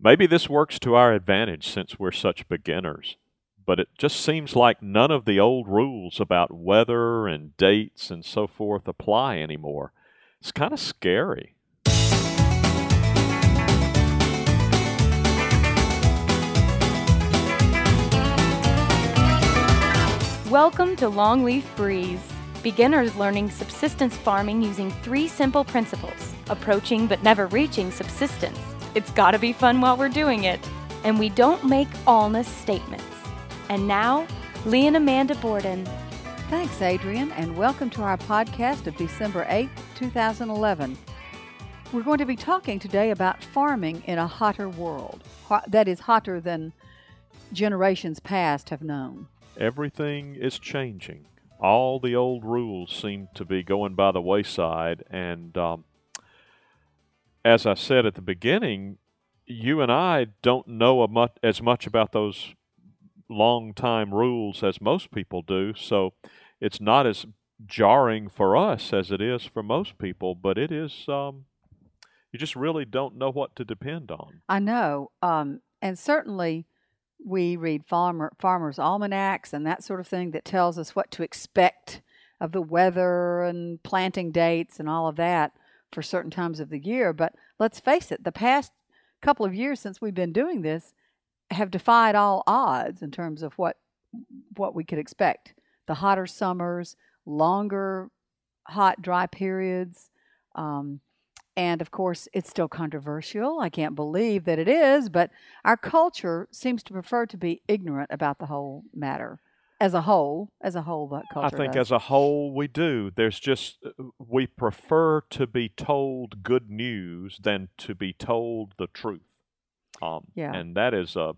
Maybe this works to our advantage since we're such beginners, but it just seems like none of the old rules about weather and dates and so forth apply anymore. It's kind of scary. Welcome to Longleaf Breeze. Beginners learning subsistence farming using three simple principles approaching but never reaching subsistence. It's gotta be fun while we're doing it. And we don't make allness statements. And now, Lee and Amanda Borden. Thanks, Adrian, and welcome to our podcast of December 8, 2011. We're going to be talking today about farming in a hotter world. That is, hotter than generations past have known. Everything is changing. All the old rules seem to be going by the wayside. And um, as I said at the beginning, you and I don't know much, as much about those long time rules as most people do. So it's not as jarring for us as it is for most people, but it is. Um, you just really don't know what to depend on. I know, um, and certainly we read farmer farmers almanacs and that sort of thing that tells us what to expect of the weather and planting dates and all of that for certain times of the year. But let's face it, the past couple of years since we've been doing this have defied all odds in terms of what what we could expect. The hotter summers, longer hot dry periods, um, and of course, it's still controversial. I can't believe that it is, but our culture seems to prefer to be ignorant about the whole matter. As a whole, as a whole, that culture. I think does. as a whole, we do. There's just, uh, we prefer to be told good news than to be told the truth. Um, yeah. And that is a,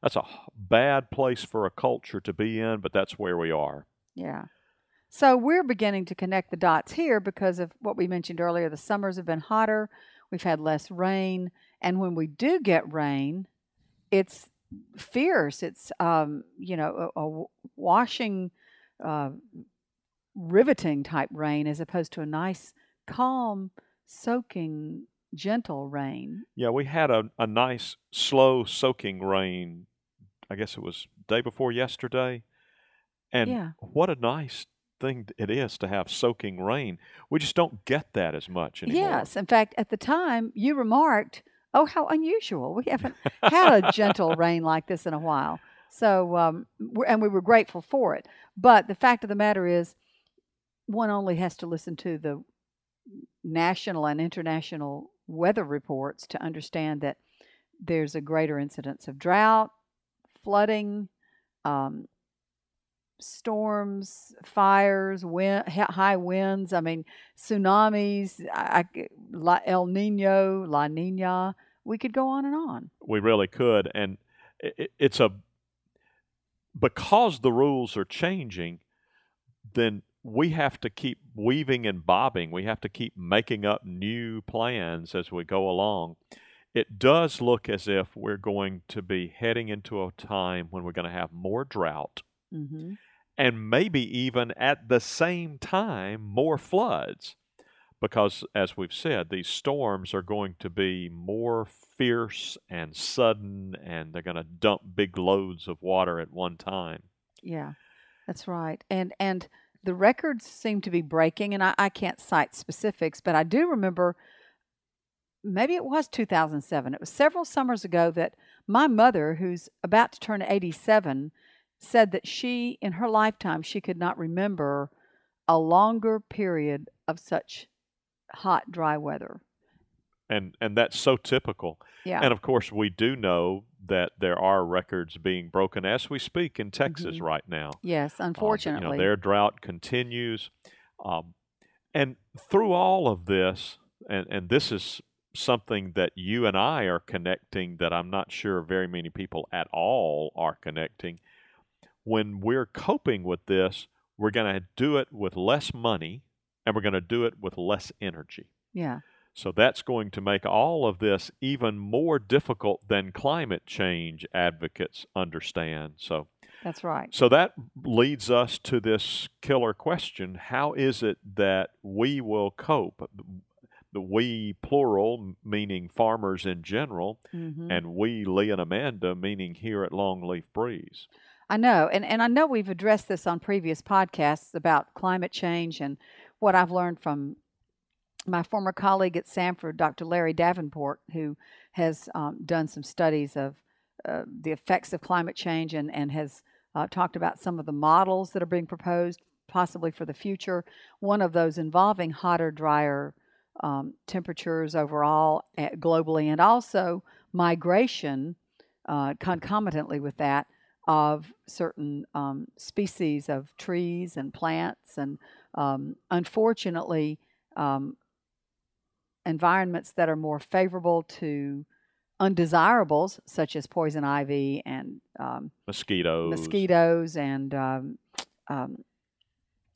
that's a bad place for a culture to be in, but that's where we are. Yeah. So we're beginning to connect the dots here because of what we mentioned earlier. The summers have been hotter, we've had less rain, and when we do get rain, it's fierce. It's um, you know a, a washing, uh, riveting type rain as opposed to a nice, calm, soaking, gentle rain. Yeah, we had a, a nice, slow soaking rain. I guess it was day before yesterday. And yeah. what a nice thing it is to have soaking rain. We just don't get that as much anymore. Yes. In fact, at the time, you remarked, oh, how unusual. We haven't had a gentle rain like this in a while. So, um, and we were grateful for it. But the fact of the matter is, one only has to listen to the national and international weather reports to understand that there's a greater incidence of drought, flooding, um, storms, fires, wind, high winds. I mean, tsunamis, I, El Nino, La Nina. We could go on and on. We really could, and it, it's a because the rules are changing. Then we have to keep weaving and bobbing. We have to keep making up new plans as we go along. It does look as if we're going to be heading into a time when we're going to have more drought. Mm-hmm and maybe even at the same time more floods. Because, as we've said, these storms are going to be more fierce and sudden, and they're going to dump big loads of water at one time. Yeah, that's right. And and the records seem to be breaking, and I, I can't cite specifics, but I do remember maybe it was 2007. It was several summers ago that my mother, who's about to turn 87, said that she, in her lifetime, she could not remember a longer period of such hot, dry weather. And and that's so typical. Yeah. And of course, we do know that there are records being broken as we speak in Texas mm-hmm. right now. Yes, unfortunately. Um, you know, their drought continues. Um, and through all of this, and, and this is something that you and I are connecting that I'm not sure very many people at all are connecting when we're coping with this, we're going to do it with less money and we're going to do it with less energy. Yeah. So that's going to make all of this even more difficult than climate change advocates understand. So That's right. So that leads us to this killer question, how is it that we will cope? the we plural, meaning farmers in general, Mhm. and we, Lee and Amanda, meaning here at Longleaf Breeze. I know, and and I know we've addressed this on previous podcasts about climate change and what I've learned from my former colleague at Samford, Dr. Larry Davenport, who has um, done some studies of uh, the effects of climate change and and has uh, talked about some of the models that are being proposed, possibly for the future. One of those involving hotter, drier um, temperatures overall uh, globally, and also migration uh, concomitantly with that of certain um, species of trees and plants, and um, unfortunately, um, environments that are more favorable to undesirables, such as poison ivy and um, Mosquitoes. mosquitoes and um, um,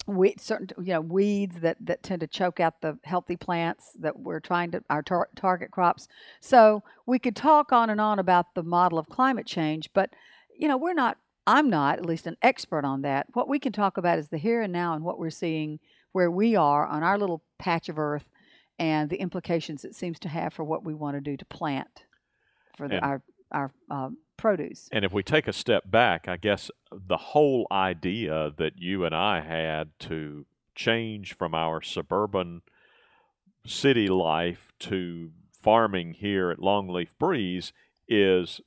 we, certain you know weeds that, that tend to choke out the healthy plants that we're trying to our tar- target crops. So we could talk on and on about the model of climate change, but you know we're not. I'm not at least an expert on that. What we can talk about is the here and now and what we're seeing where we are on our little patch of earth and the implications it seems to have for what we want to do to plant for the, our our um, produce. And if we take a step back, I guess the whole idea that you and I had to change from our suburban city life to farming here at Longleaf Breeze is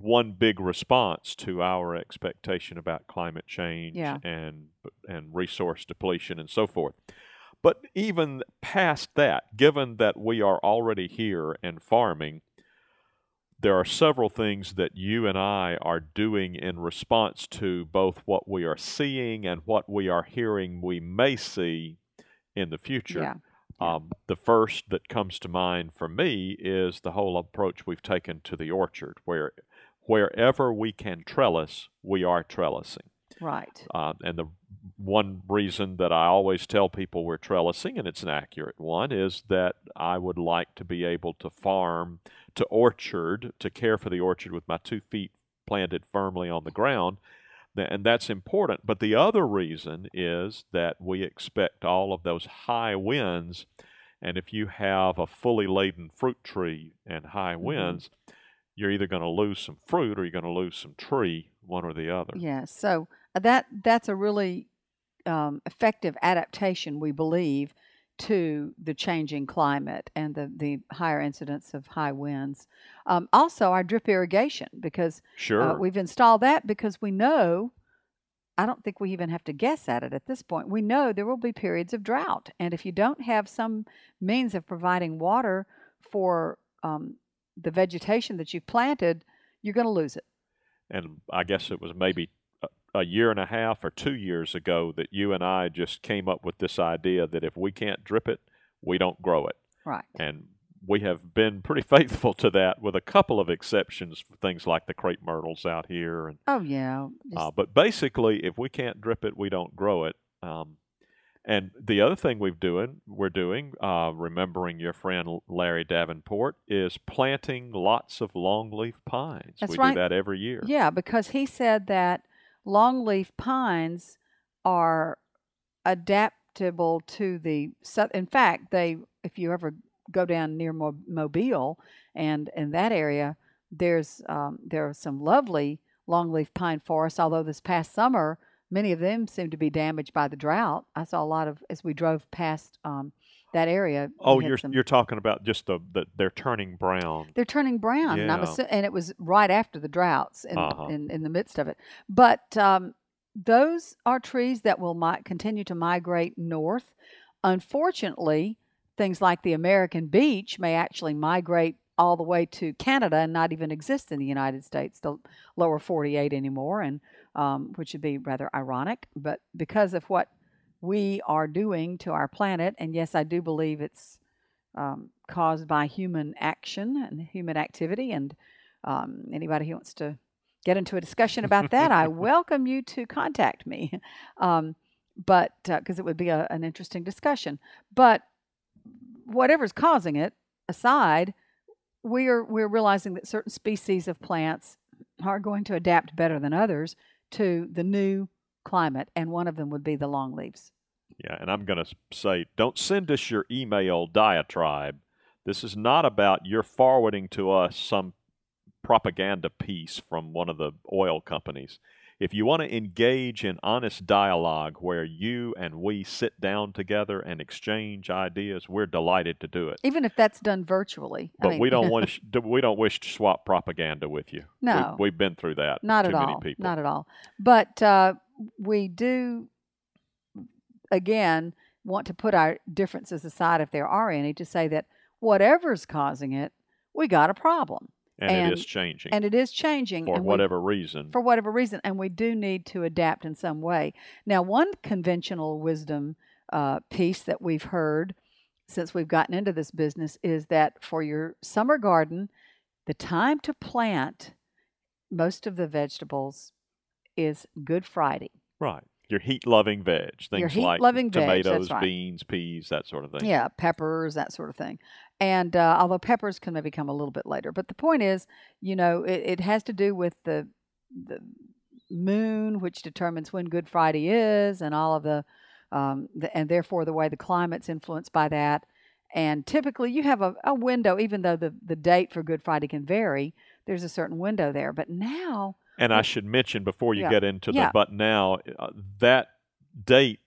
one big response to our expectation about climate change Yeah. and and resource depletion and so forth. But even past that, given that we are already here and farming, there are several things that you and I are doing in response to both what we are seeing and what we are hearing we may see in the future. Yeah. Um, the first that comes to mind for me is the whole approach we've taken to the orchard, where wherever we can trellis, we are trellising. Right. Uh, and the one reason that I always tell people we're trellising, and it's an accurate one, is that I would like to be able to farm, to orchard, to care for the orchard with my two feet planted firmly on the ground. And that's important. But the other reason is that we expect all of those high winds. And if you have a fully laden fruit tree and high winds, you're either going to lose some fruit or you're going to lose some tree, one or the other. Yeah, so uh, that that's a really um, effective adaptation, we believe, to the changing climate and the, the higher incidence of high winds. Um, also, our drip irrigation, because Sure. uh, we've installed that because we know. I don't think we even have to guess at it at this point. We know there will be periods of drought, and if you don't have some means of providing water for um, the vegetation that you've planted, you're going to lose it. and I guess it was maybe a, year and a half or two years ago that you and I just came up with this idea that if we can't drip it, we don't grow it. Right. And we have been pretty faithful to that, with a couple of exceptions for things like the crepe myrtles out here. And Oh yeah. uh, but basically, if we can't drip it, we don't grow it. Um, and the other thing we've doing, we're doing, uh, remembering your friend Larry Davenport, is planting lots of longleaf pines. That's we right. do that every year. Yeah, because he said that longleaf pines are adaptable to the in fact they if you ever go down near Mobile and in that area there's um, there are some lovely longleaf pine forests although this past summer many of them seem to be damaged by the drought. I saw a lot of as we drove past um, that area Oh, you're some- you're talking about just the that they're turning brown. they're turning brown, and, I'm assu- and it was right after the droughts in, Uh-huh. in, in the midst of it. But um, those are trees that will mi- continue to migrate north. Unfortunately, things like the American beech may actually migrate all the way to Canada and not even exist in the United States, the lower 48 anymore, and um, which would be rather ironic. But because of what we are doing to our planet, and yes, I do believe it's um, caused by human action and human activity. And um, anybody who wants to get into a discussion about that, I welcome you to contact me. Um, but because it would be a, an interesting discussion. But whatever's causing it aside, we are we're realizing that certain species of plants are going to adapt better than others to the new climate, and one of them would be the longleaves. Yeah, and I'm going to say don't send us your email diatribe. This is not about you're forwarding to us some propaganda piece from one of the oil companies. If you want to engage in honest dialogue where you and we sit down together and exchange ideas, we're delighted to do it. Even if that's done virtually. I But mean, we don't want to, we don't wish to swap propaganda with you. No. we, have been through that. not too at many all. people. Not at all. But uh, we do, again, want to put our differences aside if there are any to say that whatever's causing it, we got a problem. and, and- it is changing And it is changing. for and we- whatever reason. for whatever reason, and we do need to adapt in some way. Now, one conventional wisdom uh, piece that we've heard since we've gotten into this business is that for your summer garden, the time to plant most of the vegetables is Good Friday. right. Your heat-loving veg, things Your like heat-loving veg, tomatoes, right. beans, peas, that sort of thing. Yeah, peppers, that sort of thing. And uh, although peppers can maybe come a little bit later, but the point is, you know, it, it has to do with the the moon, which determines when Good Friday is, and all of the, um, the and therefore the way the climate's influenced by that. And typically, you have a, a window, even though the the date for Good Friday can vary. There's a certain window there, but now, And I should mention before you Yeah. get into Yeah. the but now uh, that date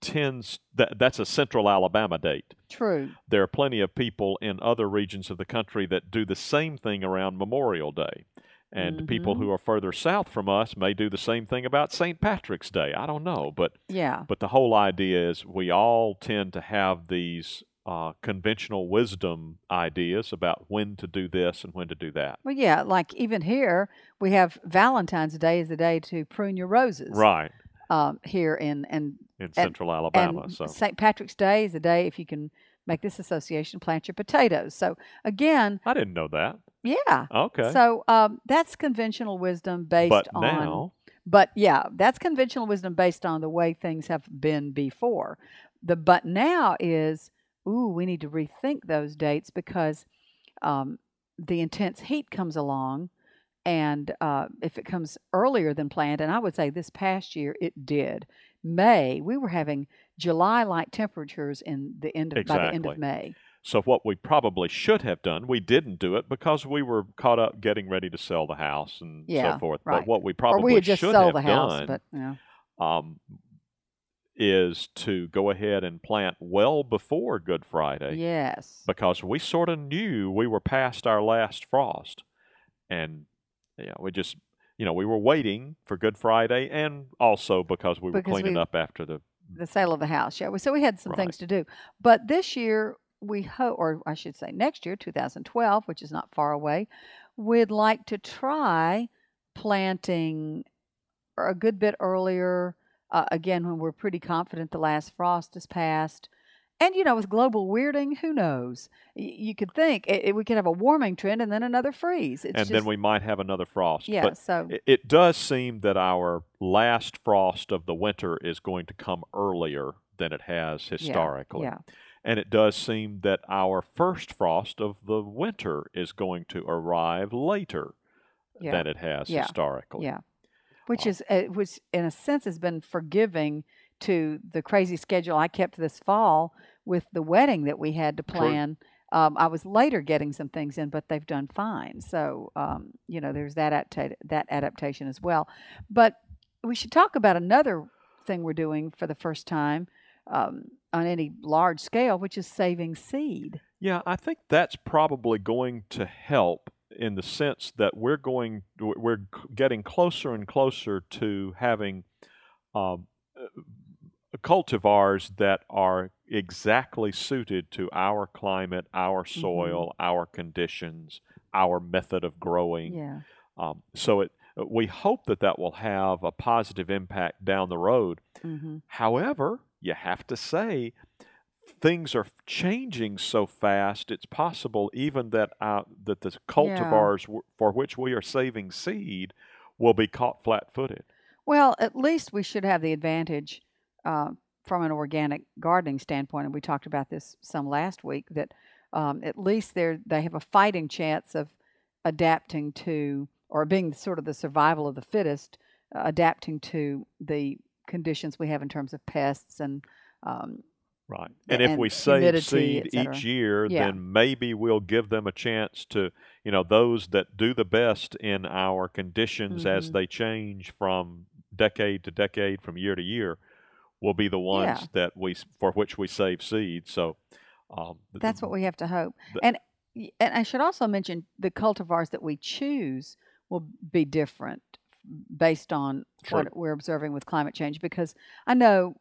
tends that that's a central Alabama date. true, There are plenty of people in other regions of the country that do the same thing around Memorial Day. And people Mm-hmm. who are further south from us may do the same thing about St. Patrick's Day. I don't know, but yeah, but the whole idea is we all tend to have these uh, conventional wisdom ideas about when to do this and when to do that. well, yeah. Like even here, we have Valentine's Day is the day to prune your roses, Right. Um, here in and In central Alabama. and so St. Patrick's Day is the day if you can make this association, plant your potatoes. So again, I didn't know that. yeah. Okay. So um, that's conventional wisdom based but on. now, But yeah, that's conventional wisdom based on the way things have been before. The but now is, ooh, we need to rethink those dates because um, the intense heat comes along. And uh, if it comes earlier than planned, and I would say this past year it did, May, we were having July like temperatures in the end of, by the end of May. so what we probably should have done, we didn't do it because we were caught up getting ready to sell the house and Yeah, so forth. right. But what we probably Or we had just should sold have the house, done but yeah. um, is to go ahead and plant well before Good Friday. Yes. because we sort of knew we were past our last frost, and you know, we just you know we were waiting for Good Friday, and also because we were Because cleaning we- up after the the sale of the house. Yeah, so we had some Right. things to do. But this year, we hope, or I should say next year, 2012, which is not far away, we'd like to try planting a good bit earlier. Uh, again, when we're pretty confident the last frost has passed. And you know, with global weirding, who knows? Y- you could think it, it- we could have a warming trend and then another freeze. It's and just, then we might have another frost. yeah. But so it, it does seem that our last frost of the winter is going to come earlier than it has yeah, historically. yeah, And it does seem that our first frost of the winter is going to arrive later yeah. than it has Yeah. historically. Yeah, which Um, is uh, which in a sense has been forgiving to the crazy schedule I kept this fall with the wedding that we had to plan. Um, I was later getting some things in, but they've done fine. So um, you know, there's that adapta- that adaptation as well. But we should talk about another thing we're doing for the first time um, on any large scale, which is saving seed. Yeah, I think that's probably going to help in the sense that we're going we're getting closer and closer to having um, uh, cultivars that are exactly suited to our climate, our Mm-hmm. soil, our conditions, our method of growing. Yeah, Um, so it we hope that that will have a positive impact down the road. hmm However, you have to say things are changing so fast. It's possible even that uh, that the cultivars w- for which we are saving seed will be caught flat-footed. Well, at least we should have the advantage uh, from an organic gardening standpoint, and we talked about this some last week. That um, at least they they have a fighting chance of adapting to, or being sort of the survival of the fittest, uh, adapting to the conditions we have in terms of pests and um, Right. And if we save seed each year, Yeah. then maybe we'll give them a chance to, you know, those that do the best in our conditions as Mhm. they change from decade to decade, from year to year, will be the ones Yeah. that we for which we save seed. So um, th- That's what we have to hope. The- and and I should also mention the cultivars that we choose will be different based on True. what we're observing with climate change. Because I know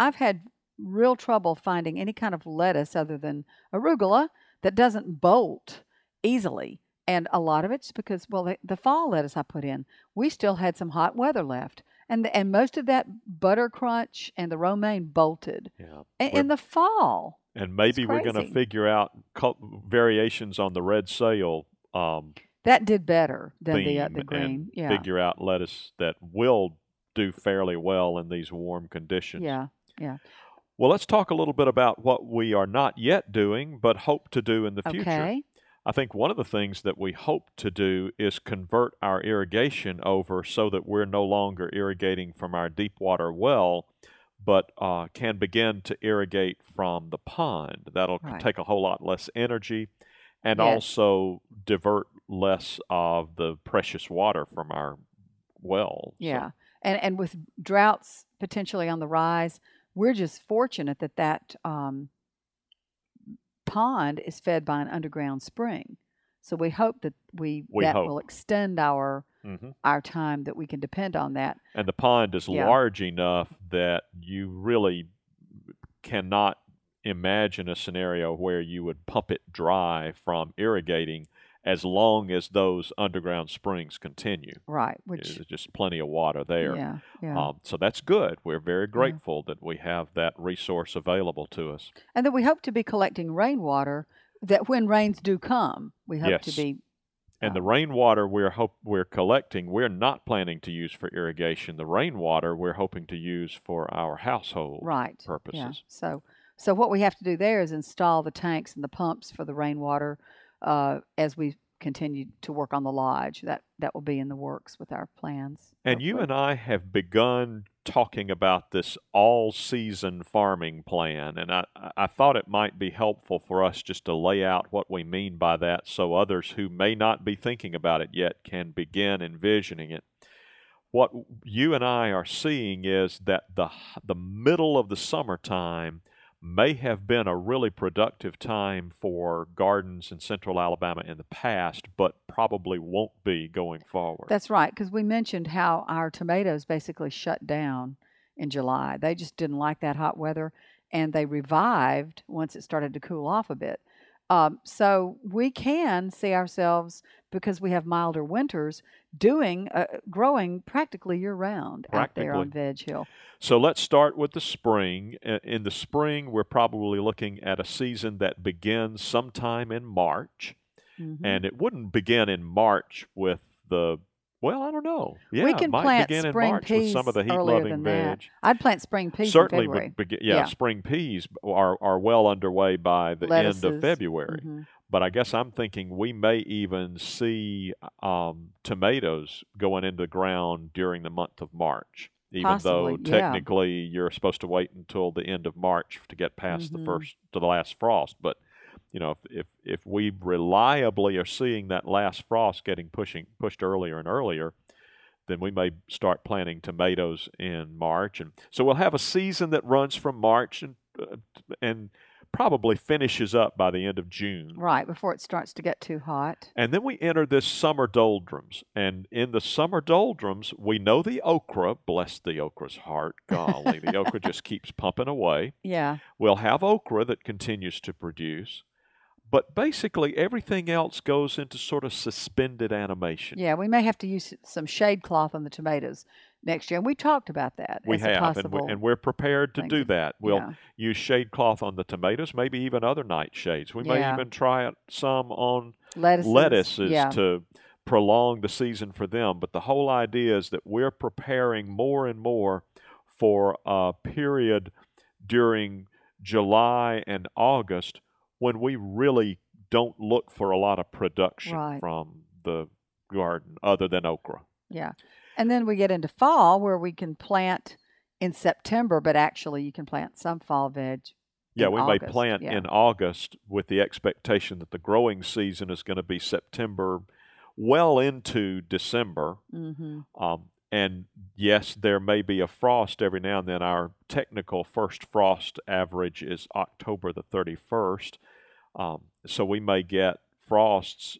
I've had real trouble finding any kind of lettuce other than arugula that doesn't bolt easily. And a lot of it's because, well, the, the fall lettuce I put in, we still had some hot weather left. And, the, and most of that butter crunch and the romaine bolted yeah. in, in the fall. and maybe we're going to figure out cult- variations on the red sail um, That did better than the uh, the green. Yeah. figure out lettuce that will do fairly well in these warm conditions. Yeah, yeah. Well, let's talk a little bit about what we are not yet doing, but hope to do in the future. Okay. I think one of the things that we hope to do is convert our irrigation over so that we're no longer irrigating from our deep water well, but uh, can begin to irrigate from the pond. That'll Right. take a whole lot less energy and Yes. also divert less of the precious water from our well. So- Yeah. And and with droughts potentially on the rise, we're just fortunate that that um, pond is fed by an underground spring. So we hope that we, We that hope. will extend our Mhm. our time that we can depend on that. And the pond is Yeah. large enough that you really cannot imagine a scenario where you would pump it dry from irrigating as long as those underground springs continue. Right. Which There's just plenty of water there. yeah, yeah. Um, so that's good. We're very grateful that we have that resource available to us. and that we hope to be collecting rainwater that when rains do come, we hope Yes. to be And the Um, rainwater we're hope we're collecting, we're not planning to use for irrigation. The rainwater we're hoping to use for our household right Yeah. purposes. So, so what we have to do there is install the tanks and the pumps for the rainwater uh, as we continue to work on the lodge. That that will be in the works with our plans. And you and I have begun talking about this all season farming plan. And I, I thought it might be helpful for us just to lay out what we mean by that so others who may not be thinking about it yet can begin envisioning it. What you and I are seeing is that the, the middle of the summertime may have been a really productive time for gardens in central Alabama in the past, but probably won't be going forward. That's right, because we mentioned how our tomatoes basically shut down in July. They just didn't like that hot weather, and they revived once it started to cool off a bit. Um, so we can see ourselves because we have milder winters doing uh, growing practically year round out there on Veg Hill. So let's start with the spring. In the spring, we're probably looking at a season that begins sometime in March, Mhm. and it wouldn't begin in March with the well, I don't know. Yeah, we can might plant begin in spring March peas with some of the earlier heat-loving veg. that. I'd plant spring peas Certainly in February. would begin. Yeah, Yeah. spring peas are are well underway by the end of Lettuces. February. Mhm. But I guess I'm thinking we may even see um, tomatoes going into the ground during the month of March, even though Possibly, yeah. technically you're supposed to wait until the end of March to get past Mhm. the first to the last frost. But you know, if, if if we reliably are seeing that last frost getting pushing pushed earlier and earlier, then we may start planting tomatoes in March, and so we'll have a season that runs from March and uh, and probably finishes up by the end of June. Right before it starts to get too hot. And then we enter this summer doldrums. And in the summer doldrums, we know the okra, bless the okra's heart, golly, the okra just keeps pumping away. Yeah. We'll have okra that continues to produce. But basically, everything else goes into sort of suspended animation. Yeah, we may have to use some shade cloth on the tomatoes next year. And we talked about that. We have, and, we, and we're prepared to thing do that. We'll yeah. use shade cloth on the tomatoes, maybe even other nightshades. We may Yeah. even try it some on lettuces. lettuces yeah. to prolong the season for them. But the whole idea is that we're preparing more and more for a period during July and August when we really don't look for a lot of production Right. from the garden other than okra. Yeah. And then we get into fall where we can plant in September, but actually you can plant some fall veg. Yeah, we may plant yeah. in August with the expectation that the growing season is going to be September, well into December. Mm-hmm. Um, and yes, there may be a frost every now and then. Our technical first frost average is October the 31st. Um, so we may get frosts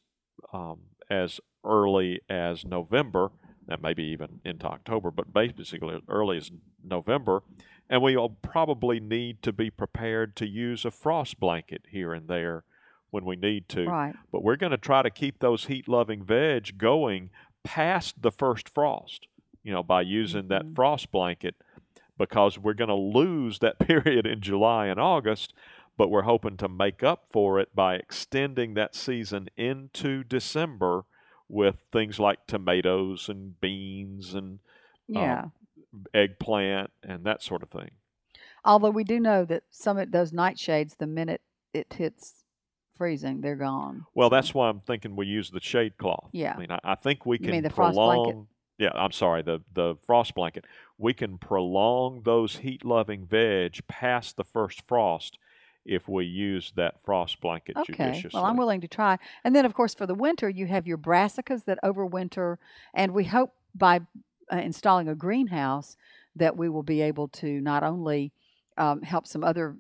um, as early as November, that maybe even into October, but basically as early as November. And we'll probably need to be prepared to use a frost blanket here and there when we need to. Right. But we're going to try to keep those heat loving veg going past the first frost, you know, by using that Mhm. frost blanket because we're going to lose that period in July and August, but we're hoping to make up for it by extending that season into December with things like tomatoes and beans and um, Yeah. eggplant and that sort of thing. Although we do know that some of those nightshades, the minute it hits freezing, they're gone. Well, So- that's why I'm thinking we use the shade cloth. Yeah. I mean, I, I think we You can mean the frost blanket? prolong. Yeah, I'm sorry, the the frost blanket. We can prolong those heat-loving veg past the first frost if we use that frost blanket Okay. judiciously. Well, I'm willing to try. And then, of course, for the winter, you have your brassicas that overwinter, and we hope by uh, installing a greenhouse that we will be able to not only um, help some other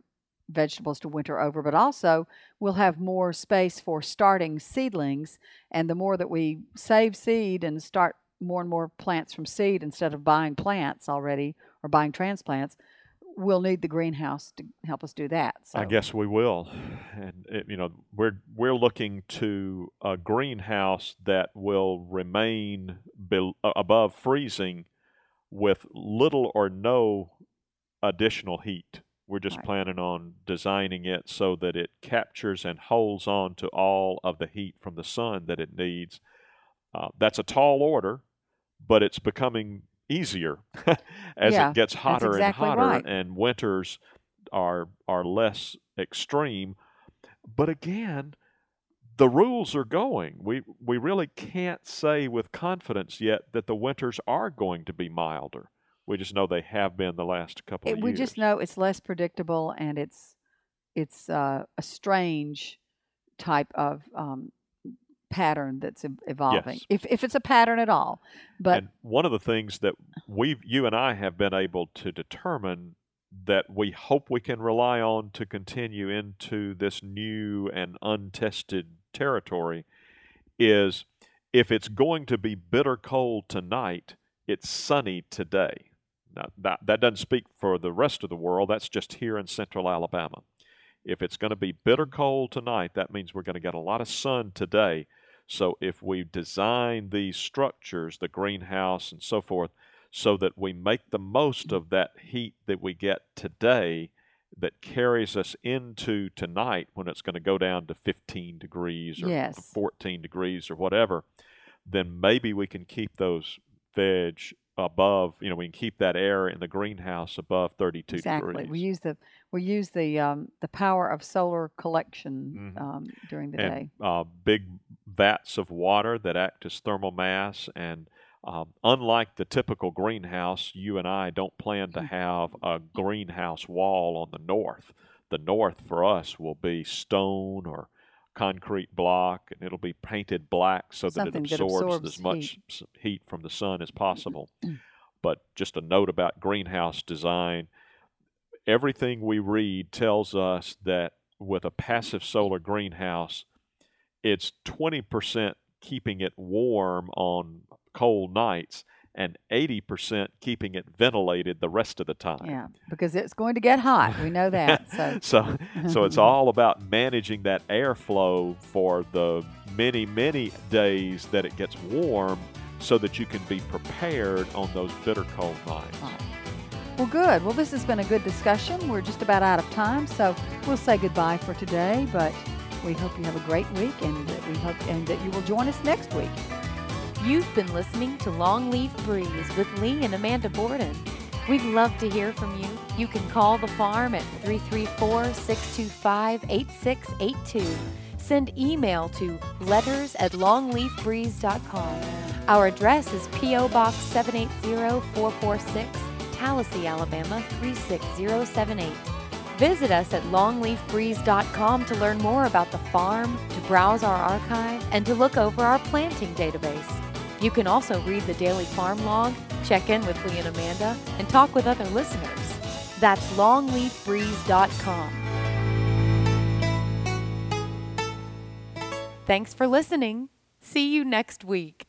vegetables to winter over, but also we'll have more space for starting seedlings. And the more that we save seed and start more and more plants from seed instead of buying plants already or buying transplants, we'll need the greenhouse to help us do that. So. I guess we will, and it, you know we're we're looking to a greenhouse that will remain bel above freezing with little or no additional heat. We're just Right. planning on designing it so that it captures and holds on to all of the heat from the sun that it needs. Uh, that's a tall order, but it's becoming easier as Yeah, it gets hotter exactly and hotter, right. and winters are are less extreme. But again, the rules are going. We we really can't say with confidence yet that the winters are going to be milder. We just know they have been the last couple It, of we years. just know it's less predictable and it's it's uh, a strange type of um, pattern that's evolving. Yes. If if it's a pattern at all, but and one of the things that we you and I have been able to determine that we hope we can rely on to continue into this new and untested territory is if it's going to be bitter cold tonight, it's sunny today. Now, that, that doesn't speak for the rest of the world, that's just here in central Alabama. If it's going to be bitter cold tonight, that means we're going to get a lot of sun today. So if we design these structures, the greenhouse and so forth, so that we make the most of that heat that we get today that carries us into tonight when it's going to go down to 15 degrees or Yes. 14 degrees or whatever, then maybe we can keep those veg above, you know, we can keep that air in the greenhouse above 32 exactly degrees. we use the we use the um, the power of solar collection Mhm. um, during the and day. uh, big vats of water that act as thermal mass. And um, unlike the typical greenhouse, you and I don't plan to have a greenhouse wall on the north. The north for us will be stone or concrete block, and it'll be painted black so that Something it that absorbs, absorbs as much heat. heat from the sun as possible. Mm. but just a note about greenhouse design everything we read tells us that with a passive solar greenhouse, it's 20% keeping it warm on cold nights and 80% keeping it ventilated the rest of the time. Yeah, because it's going to get hot. We know that. So so, so it's all about managing that airflow for the many, many days that it gets warm so that you can be prepared on those bitter cold nights. Right. Well, good. Well, this has been a good discussion. We're just about out of time, so we'll say goodbye for today. But we hope you have a great week, and that we hope and that you will join us next week. You've been listening to Longleaf Breeze with Lee and Amanda Borden. We'd love to hear from you. You can call the farm at 334 625 8682. Send email to letters at longleafbreeze.com. Our address is P.O. Box 780 446, Tallassee, Alabama 36078. Visit us at longleafbreeze.com to learn more about the farm, to browse our archive, and to look over our planting database. You can also read the daily farm log, check in with Lee and Amanda, and talk with other listeners. That's longleafbreeze.com. Thanks for listening. See you next week.